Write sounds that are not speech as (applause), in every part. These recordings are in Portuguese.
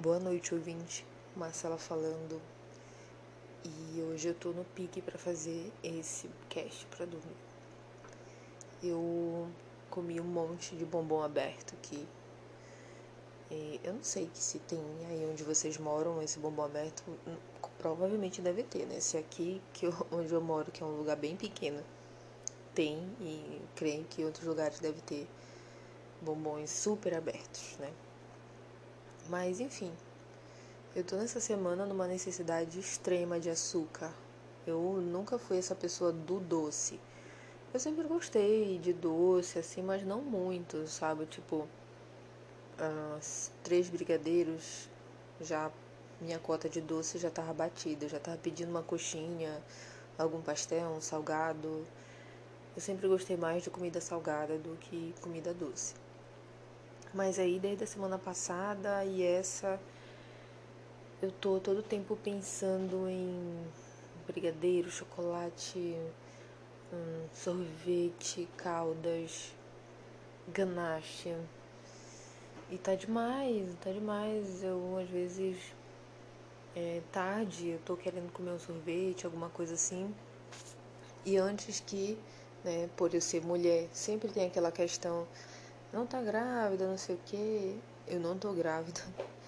Boa noite, ouvinte. Marcela falando. E hoje eu tô no pique para fazer esse cast para dormir. Eu comi um monte de bombom aberto aqui. E eu não sei se tem aí onde vocês moram esse bombom aberto. Provavelmente deve ter, né? Se aqui que eu, (laughs) onde eu moro, que é um lugar bem pequeno, tem e creio que outros lugares deve ter bombons super abertos, né? Mas enfim, eu tô nessa semana numa necessidade extrema de açúcar. Eu nunca fui essa pessoa do doce. Eu sempre gostei de doce, assim, mas não muito, sabe? Tipo, três brigadeiros, já minha cota de doce já tava batida. Já tava pedindo uma coxinha, algum pastel, um salgado. Eu sempre gostei mais de comida salgada do que comida doce. Mas aí desde a semana passada e essa eu tô todo tempo pensando em brigadeiro, chocolate, hum, sorvete, caldas, ganache. E tá demais, tá demais. Eu às vezes é tarde, eu tô querendo comer um sorvete, alguma coisa assim. E antes que, né, por eu ser mulher, sempre tem aquela questão não tá grávida, não sei o que. Eu não tô grávida. (laughs)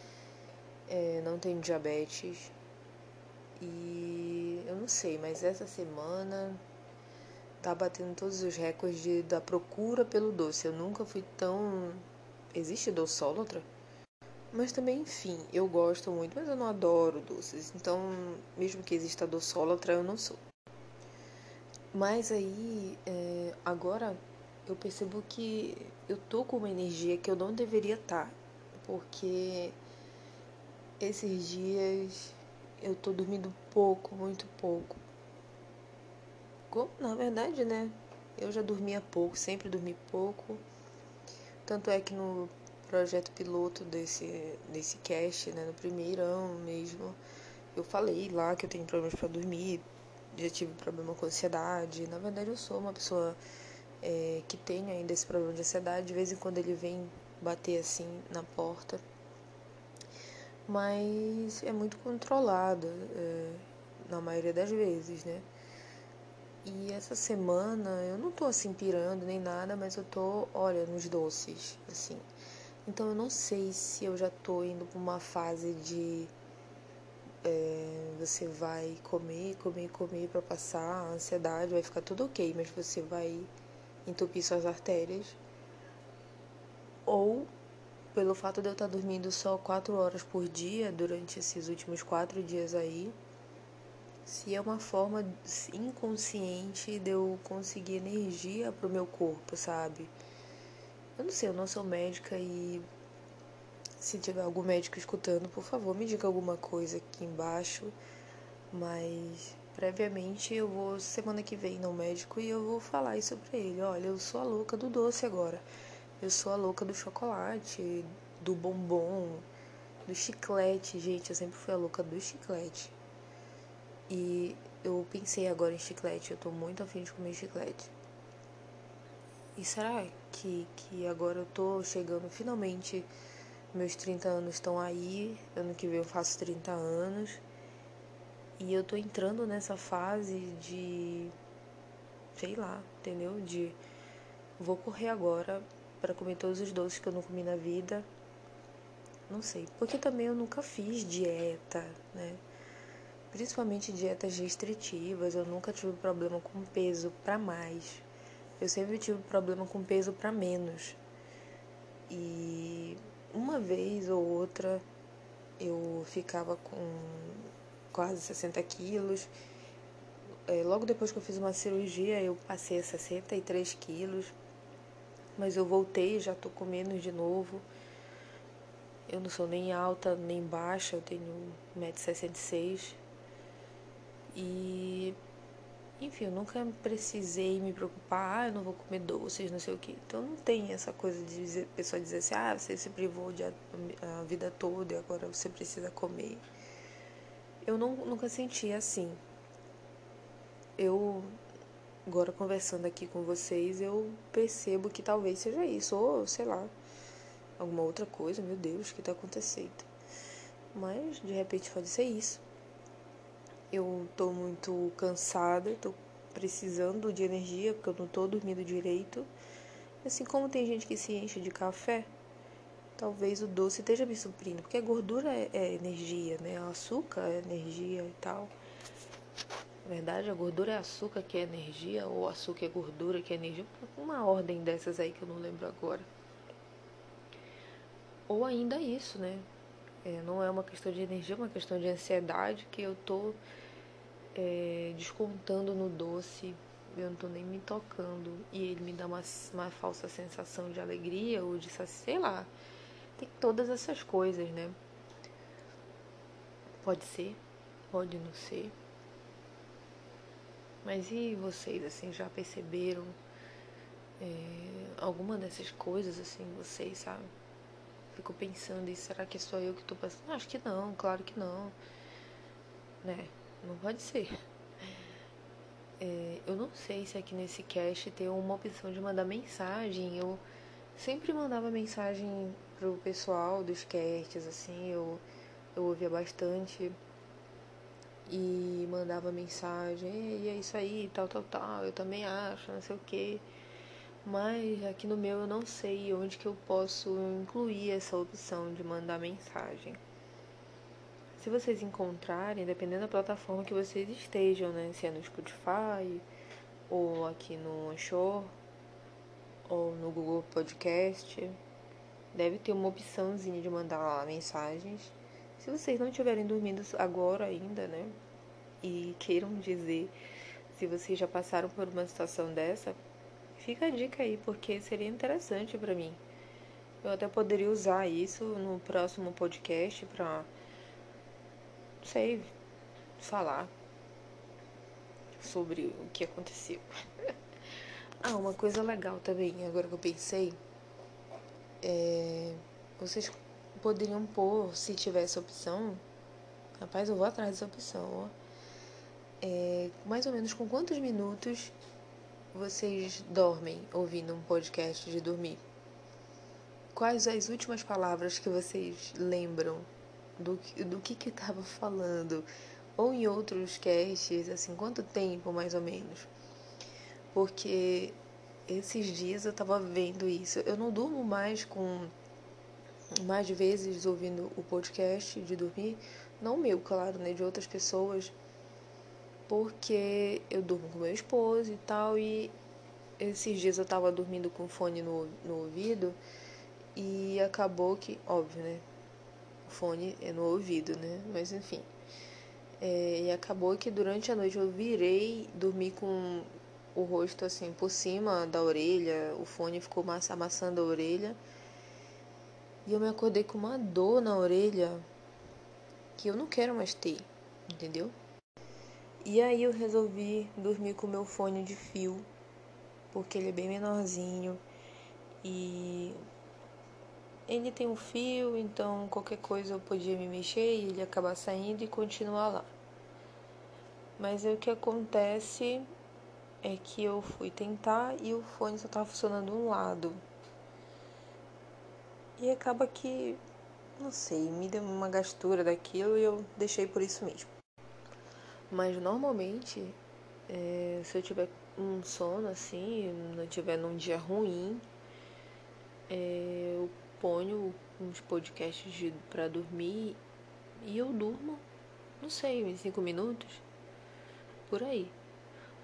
É, não tenho diabetes. E eu não sei, mas essa semana tá batendo todos os recordes de, da procura pelo doce. Eu nunca fui tão. Existe docólatra? Mas também, enfim, eu gosto muito, mas eu não adoro doces. Então, mesmo que exista docólatra, eu não sou. Mas aí, é, agora eu percebo que eu tô com uma energia que eu não deveria estar, tá, porque esses dias eu tô dormindo pouco, muito pouco. Como, na verdade, né? Eu já dormia pouco, sempre dormi pouco. Tanto é que no projeto piloto desse, desse cast, né, no primeirão mesmo, eu falei lá que eu tenho problemas para dormir, já tive problema com ansiedade. Na verdade, eu sou uma pessoa é, que tem ainda esse problema de ansiedade, de vez em quando ele vem bater assim na porta. Mas é muito controlado é, na maioria das vezes, né? E essa semana eu não tô assim pirando nem nada, mas eu tô, olha, nos doces, assim. Então eu não sei se eu já tô indo pra uma fase de é, você vai comer, comer, comer para passar a ansiedade, vai ficar tudo ok, mas você vai entupir suas artérias, ou pelo fato de eu estar dormindo só quatro horas por dia durante esses últimos quatro dias aí, se é uma forma inconsciente de eu conseguir energia pro meu corpo, sabe? Eu não sei, eu não sou médica e se tiver algum médico escutando, por favor, me diga alguma coisa aqui embaixo, mas previamente eu vou semana que vem no médico e eu vou falar isso pra ele. Olha, eu sou a louca do doce agora. Eu sou a louca do chocolate, do bombom, do chiclete. Gente, eu sempre fui a louca do chiclete. E eu pensei agora em chiclete, eu tô muito afim de comer chiclete. E será que, que agora eu tô chegando finalmente, meus 30 anos estão aí, ano que vem eu faço 30 anos. E eu tô entrando nessa fase de. sei lá, entendeu? De. Vou correr agora para comer todos os doces que eu não comi na vida. Não sei. Porque também eu nunca fiz dieta, né? Principalmente dietas restritivas. Eu nunca tive problema com peso para mais. Eu sempre tive problema com peso para menos. E uma vez ou outra eu ficava com quase 60 quilos. É, logo depois que eu fiz uma cirurgia, eu passei a 63 quilos. Mas eu voltei, já tô com menos de novo. Eu não sou nem alta nem baixa, eu tenho 1,66m. E. Enfim, eu nunca precisei me preocupar, ah, eu não vou comer doces, não sei o que. Então não tem essa coisa de dizer, pessoa dizer assim, ah, você se privou de a, a vida toda e agora você precisa comer eu não, nunca senti assim. Eu, agora conversando aqui com vocês, eu percebo que talvez seja isso, ou sei lá, alguma outra coisa, meu Deus, o que está acontecendo? mas de repente pode ser isso. Eu tô muito cansada, tô precisando de energia porque eu não tô dormindo direito. Assim como tem gente que se enche de café, talvez o doce esteja me suprindo, porque a gordura é, é energia, né? O açúcar é energia e tal. Na verdade, a gordura é açúcar que é energia, ou açúcar é gordura que é energia. Uma ordem dessas aí que eu não lembro agora. Ou ainda isso, né? É, não é uma questão de energia, é uma questão de ansiedade que eu tô é, descontando no doce. Eu não tô nem me tocando. E ele me dá uma, uma falsa sensação de alegria ou de, sei lá, tem todas essas coisas, né? Pode ser, pode não ser. Mas e vocês, assim, já perceberam é, alguma dessas coisas, assim, vocês, sabe? Fico pensando, e será que sou eu que tô passando? Acho que não, claro que não. Né? Não pode ser. É, eu não sei se aqui nesse cast tem uma opção de mandar mensagem. Eu sempre mandava mensagem pro pessoal dos casts, assim, eu, eu ouvia bastante e mandava mensagem, e é isso aí, tal, tal, tal, eu também acho, não sei o que. Mas aqui no meu eu não sei onde que eu posso incluir essa opção de mandar mensagem. Se vocês encontrarem, dependendo da plataforma que vocês estejam, né? Se é no Spotify, ou aqui no Anchor, ou no Google Podcast. Deve ter uma opçãozinha de mandar lá mensagens. Se vocês não estiverem dormindo agora ainda, né? E queiram dizer se vocês já passaram por uma situação dessa, fica a dica aí, porque seria interessante para mim. Eu até poderia usar isso no próximo podcast para, não sei, falar sobre o que aconteceu. (laughs) Ah, uma coisa legal também, agora que eu pensei, é, vocês poderiam pôr, se tivesse opção, rapaz, eu vou atrás dessa opção, ó. É, mais ou menos com quantos minutos vocês dormem ouvindo um podcast de dormir? Quais as últimas palavras que vocês lembram do, do que que estava falando? Ou em outros casts, assim, quanto tempo mais ou menos? Porque esses dias eu tava vendo isso. Eu não durmo mais com mais vezes ouvindo o podcast de dormir, não meu, claro, né, de outras pessoas, porque eu durmo com meu esposo e tal, e esses dias eu tava dormindo com fone no, no ouvido. E acabou que, óbvio, né, o fone é no ouvido, né, mas enfim. É, e acabou que durante a noite eu virei dormir com o rosto assim por cima da orelha, o fone ficou amassando a orelha. E eu me acordei com uma dor na orelha que eu não quero mais ter, entendeu? E aí eu resolvi dormir com meu fone de fio, porque ele é bem menorzinho e ele tem um fio, então qualquer coisa eu podia me mexer e ele acabar saindo e continuar lá. Mas é o que acontece é que eu fui tentar e o fone só estava funcionando um lado. E acaba que, não sei, me deu uma gastura daquilo e eu deixei por isso mesmo. Mas normalmente, é, se eu tiver um sono assim, não tiver num dia ruim, é, eu ponho uns podcasts para dormir e eu durmo, não sei, em cinco minutos, por aí.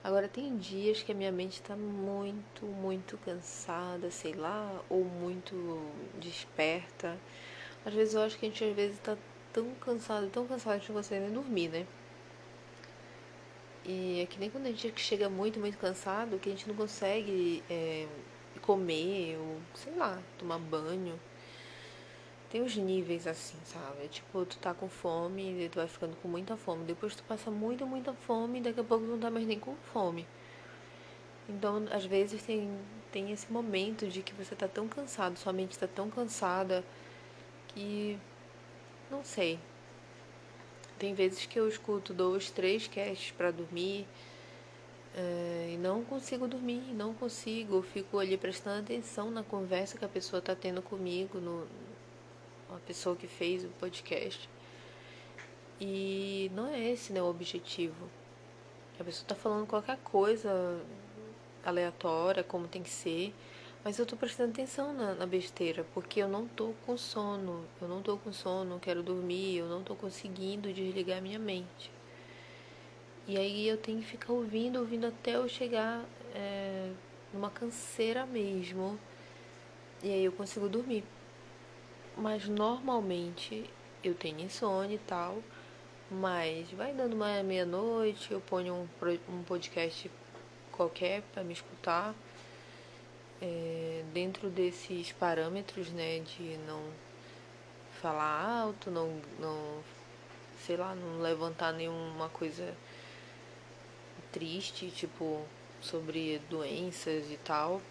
Agora tem dias que a minha mente está muito, muito cansada, sei lá, ou muito desperta. Às vezes eu acho que a gente às vezes está tão cansado, tão cansado que não consegue nem dormir, né? E é que nem quando a gente chega muito, muito cansado, que a gente não consegue é, comer, ou sei lá, tomar banho. Tem os níveis assim, sabe? Tipo, tu tá com fome e tu vai ficando com muita fome. Depois tu passa muita, muita fome e daqui a pouco tu não tá mais nem com fome. Então, às vezes tem, tem esse momento de que você tá tão cansado, sua mente tá tão cansada que. Não sei. Tem vezes que eu escuto dois, três casts para dormir é, e não consigo dormir, não consigo. Eu fico ali prestando atenção na conversa que a pessoa tá tendo comigo, no, uma pessoa que fez o podcast. E não é esse né, o objetivo. A pessoa tá falando qualquer coisa aleatória, como tem que ser, mas eu tô prestando atenção na, na besteira, porque eu não tô com sono, eu não tô com sono, quero dormir, eu não tô conseguindo desligar minha mente. E aí eu tenho que ficar ouvindo, ouvindo até eu chegar é, numa canseira mesmo. E aí eu consigo dormir. Mas normalmente eu tenho insônia e tal. Mas vai dando uma meia-noite, eu ponho um, um podcast qualquer para me escutar. É, dentro desses parâmetros, né, de não falar alto, não, não, sei lá, não levantar nenhuma coisa triste, tipo, sobre doenças e tal.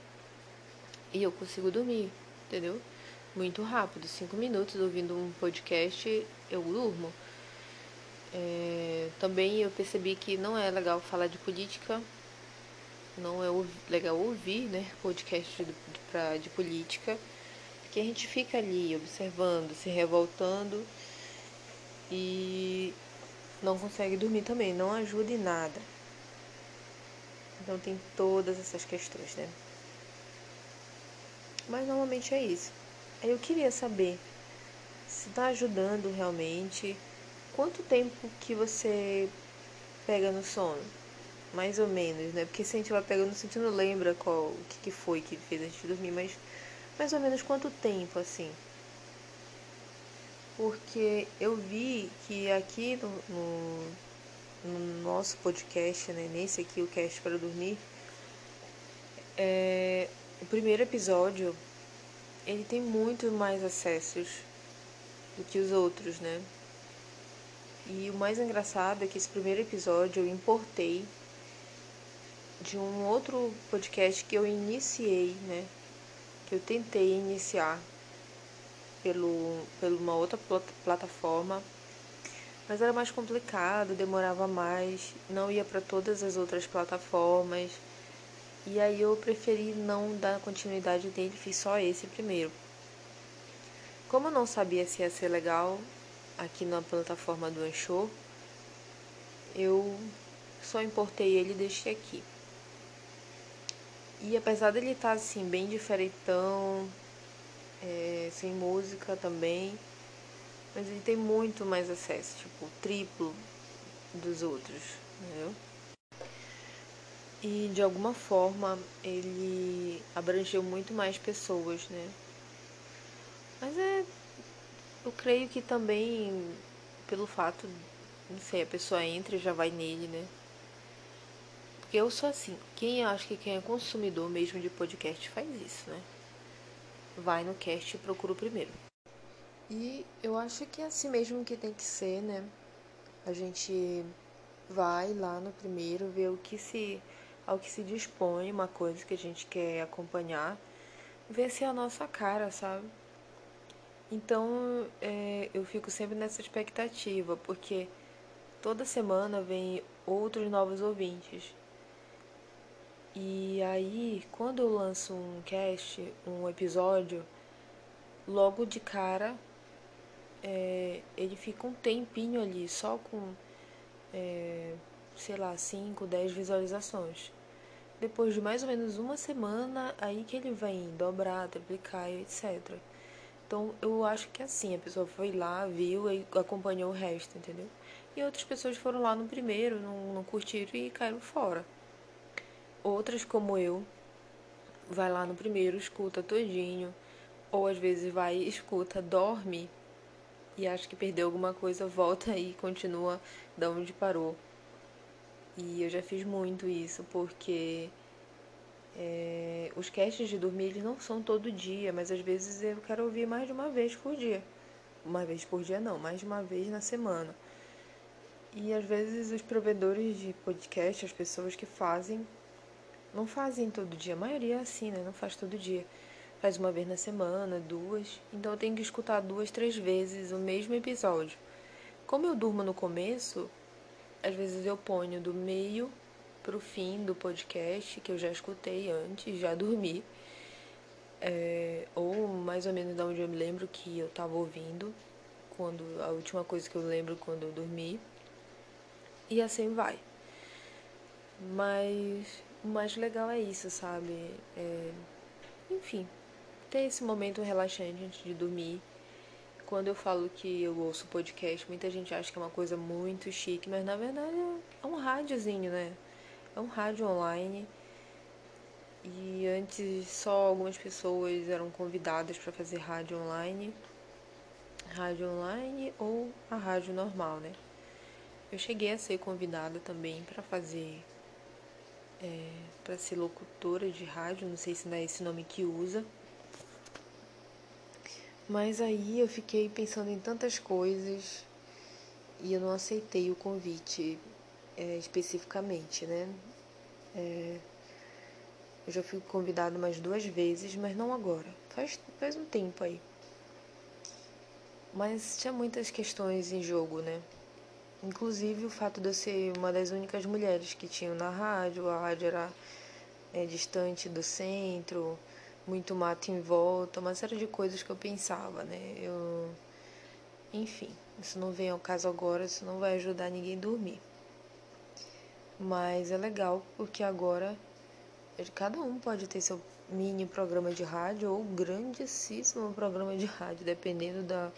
E eu consigo dormir, entendeu? Muito rápido, cinco minutos ouvindo um podcast, eu durmo. É, também eu percebi que não é legal falar de política, não é legal ouvir né, podcast de, pra, de política, porque a gente fica ali observando, se revoltando e não consegue dormir também, não ajuda em nada. Então tem todas essas questões, né? Mas normalmente é isso. Eu queria saber se está ajudando realmente quanto tempo que você pega no sono? Mais ou menos, né? Porque se a gente vai pegando, a gente não lembra qual, o que, que foi que fez a gente dormir, mas mais ou menos quanto tempo, assim? Porque eu vi que aqui no, no, no nosso podcast, né? Nesse aqui, o Cast para Dormir, é, o primeiro episódio ele tem muito mais acessos do que os outros, né? E o mais engraçado é que esse primeiro episódio eu importei de um outro podcast que eu iniciei, né? Que eu tentei iniciar pelo, pelo uma outra plataforma, mas era mais complicado, demorava mais, não ia para todas as outras plataformas. E aí eu preferi não dar continuidade dele, fiz só esse primeiro. Como eu não sabia se ia ser legal, aqui na plataforma do Anchor, eu só importei ele e deixei aqui. E apesar dele estar tá, assim, bem diferentão, é, sem música também, mas ele tem muito mais acesso, tipo, triplo dos outros, entendeu? E de alguma forma ele abrangeu muito mais pessoas, né? Mas é eu creio que também pelo fato, não sei, a pessoa entra e já vai nele, né? Porque eu sou assim, quem acha que quem é consumidor mesmo de podcast faz isso, né? Vai no cast e procura o primeiro. E eu acho que é assim mesmo que tem que ser, né? A gente vai lá no primeiro, ver o que se ao que se dispõe, uma coisa que a gente quer acompanhar, ver se é a nossa cara, sabe? Então é, eu fico sempre nessa expectativa, porque toda semana vem outros novos ouvintes. E aí, quando eu lanço um cast, um episódio, logo de cara é, ele fica um tempinho ali, só com, é, sei lá, 5, 10 visualizações. Depois de mais ou menos uma semana, aí que ele vem dobrar, triplicar etc. Então, eu acho que é assim, a pessoa foi lá, viu e acompanhou o resto, entendeu? E outras pessoas foram lá no primeiro, não, não curtiram e caíram fora. Outras, como eu, vai lá no primeiro, escuta todinho, ou às vezes vai, escuta, dorme e acha que perdeu alguma coisa, volta e continua da onde parou. E eu já fiz muito isso porque é, os castes de dormir eles não são todo dia, mas às vezes eu quero ouvir mais de uma vez por dia. Uma vez por dia não, mais de uma vez na semana. E às vezes os provedores de podcast, as pessoas que fazem, não fazem todo dia. A maioria é assim, né? Não faz todo dia. Faz uma vez na semana, duas. Então eu tenho que escutar duas, três vezes o mesmo episódio. Como eu durmo no começo, às vezes eu ponho do meio pro fim do podcast, que eu já escutei antes, já dormi. É, ou mais ou menos da onde eu me lembro que eu tava ouvindo, quando a última coisa que eu lembro quando eu dormi. E assim vai. Mas o mais legal é isso, sabe? É, enfim, ter esse momento relaxante antes de dormir. Quando eu falo que eu ouço podcast, muita gente acha que é uma coisa muito chique, mas na verdade é um rádiozinho, né? É um rádio online. E antes só algumas pessoas eram convidadas para fazer rádio online. Rádio online ou a rádio normal, né? Eu cheguei a ser convidada também para fazer é, para ser locutora de rádio, não sei se não é esse nome que usa. Mas aí eu fiquei pensando em tantas coisas e eu não aceitei o convite é, especificamente, né? É, eu já fui convidado mais duas vezes, mas não agora. Faz, faz um tempo aí. Mas tinha muitas questões em jogo, né? Inclusive o fato de eu ser uma das únicas mulheres que tinham na rádio, a rádio era é, distante do centro, muito mato em volta, uma série de coisas que eu pensava, né? Eu... Enfim, isso não vem ao caso agora, isso não vai ajudar ninguém a dormir. Mas é legal porque agora cada um pode ter seu mini programa de rádio ou grandíssimo programa de rádio, dependendo da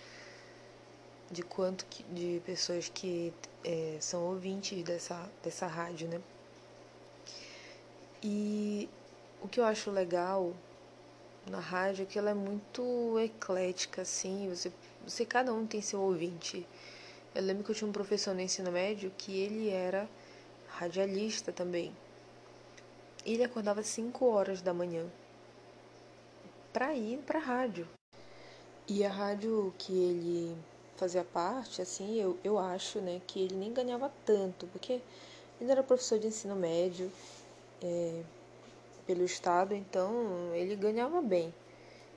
de quanto que, de pessoas que é, são ouvintes dessa, dessa rádio, né? E o que eu acho legal na rádio que ela é muito eclética, assim, você, você cada um tem seu ouvinte. Eu lembro que eu tinha um professor no ensino médio que ele era radialista também. Ele acordava 5 horas da manhã para ir para rádio. E a rádio que ele fazia parte, assim, eu, eu acho, né, que ele nem ganhava tanto, porque ele era professor de ensino médio é, pelo estado, então ele ganhava bem.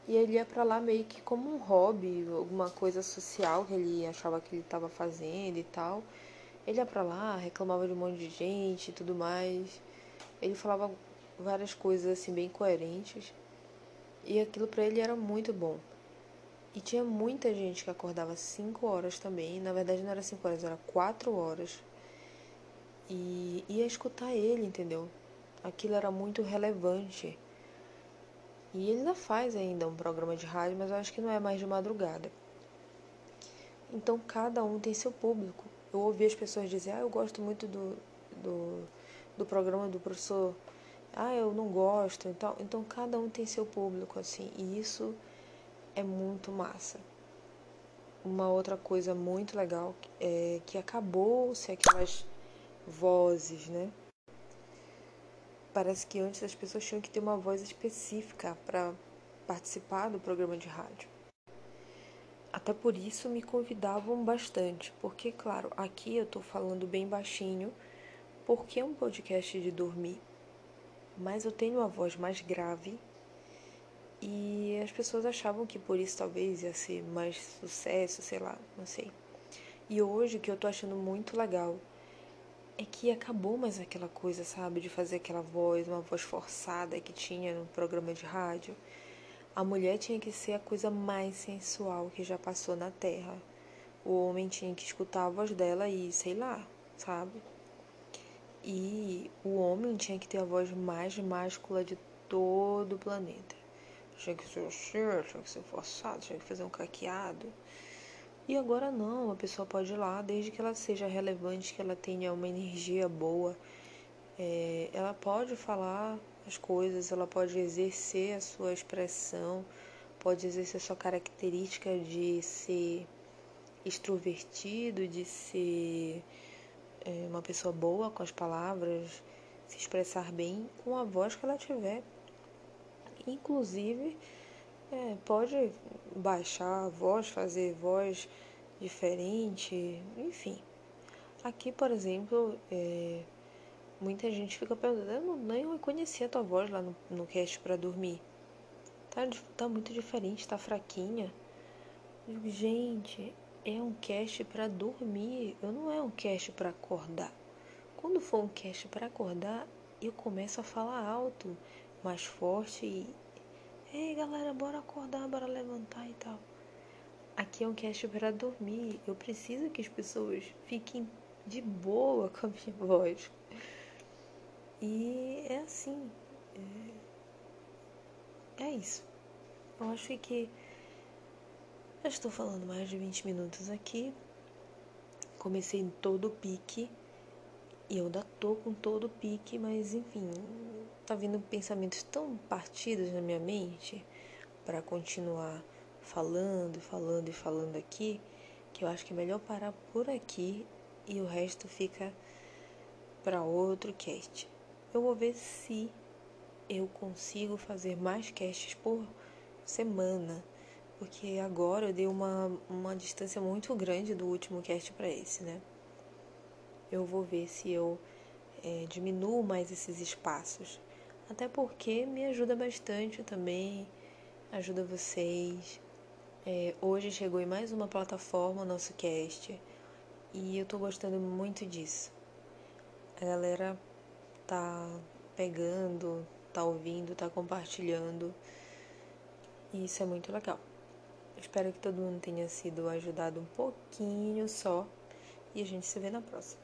E ele ia para lá meio que como um hobby, alguma coisa social que ele achava que ele estava fazendo e tal. Ele ia para lá, reclamava de um monte de gente e tudo mais. Ele falava várias coisas assim bem coerentes. E aquilo para ele era muito bom. E tinha muita gente que acordava 5 horas também. Na verdade, não era 5 horas, era 4 horas. E ia escutar ele, entendeu? Aquilo era muito relevante. E ele ainda faz ainda um programa de rádio, mas eu acho que não é mais de madrugada. Então cada um tem seu público. Eu ouvi as pessoas dizer, ah, eu gosto muito do, do, do programa do professor. Ah, eu não gosto. Então, então cada um tem seu público, assim. E isso é muito massa. Uma outra coisa muito legal é que acabou-se aquelas vozes, né? Parece que antes as pessoas tinham que ter uma voz específica para participar do programa de rádio. Até por isso me convidavam bastante, porque, claro, aqui eu estou falando bem baixinho, porque é um podcast de dormir, mas eu tenho uma voz mais grave e as pessoas achavam que por isso talvez ia ser mais sucesso, sei lá, não sei. E hoje que eu tô achando muito legal é que acabou mais aquela coisa, sabe, de fazer aquela voz, uma voz forçada que tinha no programa de rádio. A mulher tinha que ser a coisa mais sensual que já passou na Terra. O homem tinha que escutar a voz dela e, sei lá, sabe? E o homem tinha que ter a voz mais máscula de todo o planeta tinha que ser cheiro, tinha que ser forçado, tinha que fazer um caqueado. E agora não, a pessoa pode ir lá, desde que ela seja relevante, que ela tenha uma energia boa, é, ela pode falar as coisas, ela pode exercer a sua expressão, pode exercer a sua característica de ser extrovertido, de ser é, uma pessoa boa com as palavras, se expressar bem com a voz que ela tiver. Inclusive, é, pode baixar a voz, fazer voz diferente, enfim. Aqui, por exemplo, é, muita gente fica perguntando, nem conhecia a tua voz lá no, no cast para dormir. Tá, tá muito diferente, tá fraquinha. Gente, é um cast para dormir, eu não é um cast para acordar. Quando for um cast para acordar, eu começo a falar alto mais forte e. Ei galera, bora acordar, bora levantar e tal. aqui é um cast para dormir. Eu preciso que as pessoas fiquem de boa com a minha voz. E é assim. É, é isso. Eu acho que eu estou falando mais de 20 minutos aqui. Comecei em todo o pique. E eu ainda tô com todo o pique, mas enfim, tá vindo pensamentos tão partidos na minha mente para continuar falando, falando e falando aqui, que eu acho que é melhor parar por aqui e o resto fica para outro cast. Eu vou ver se eu consigo fazer mais casts por semana, porque agora eu dei uma, uma distância muito grande do último cast para esse, né? Eu vou ver se eu é, diminuo mais esses espaços, até porque me ajuda bastante também, ajuda vocês. É, hoje chegou em mais uma plataforma o nosso cast e eu tô gostando muito disso. A galera tá pegando, tá ouvindo, tá compartilhando. E isso é muito legal. Espero que todo mundo tenha sido ajudado um pouquinho só. E a gente se vê na próxima.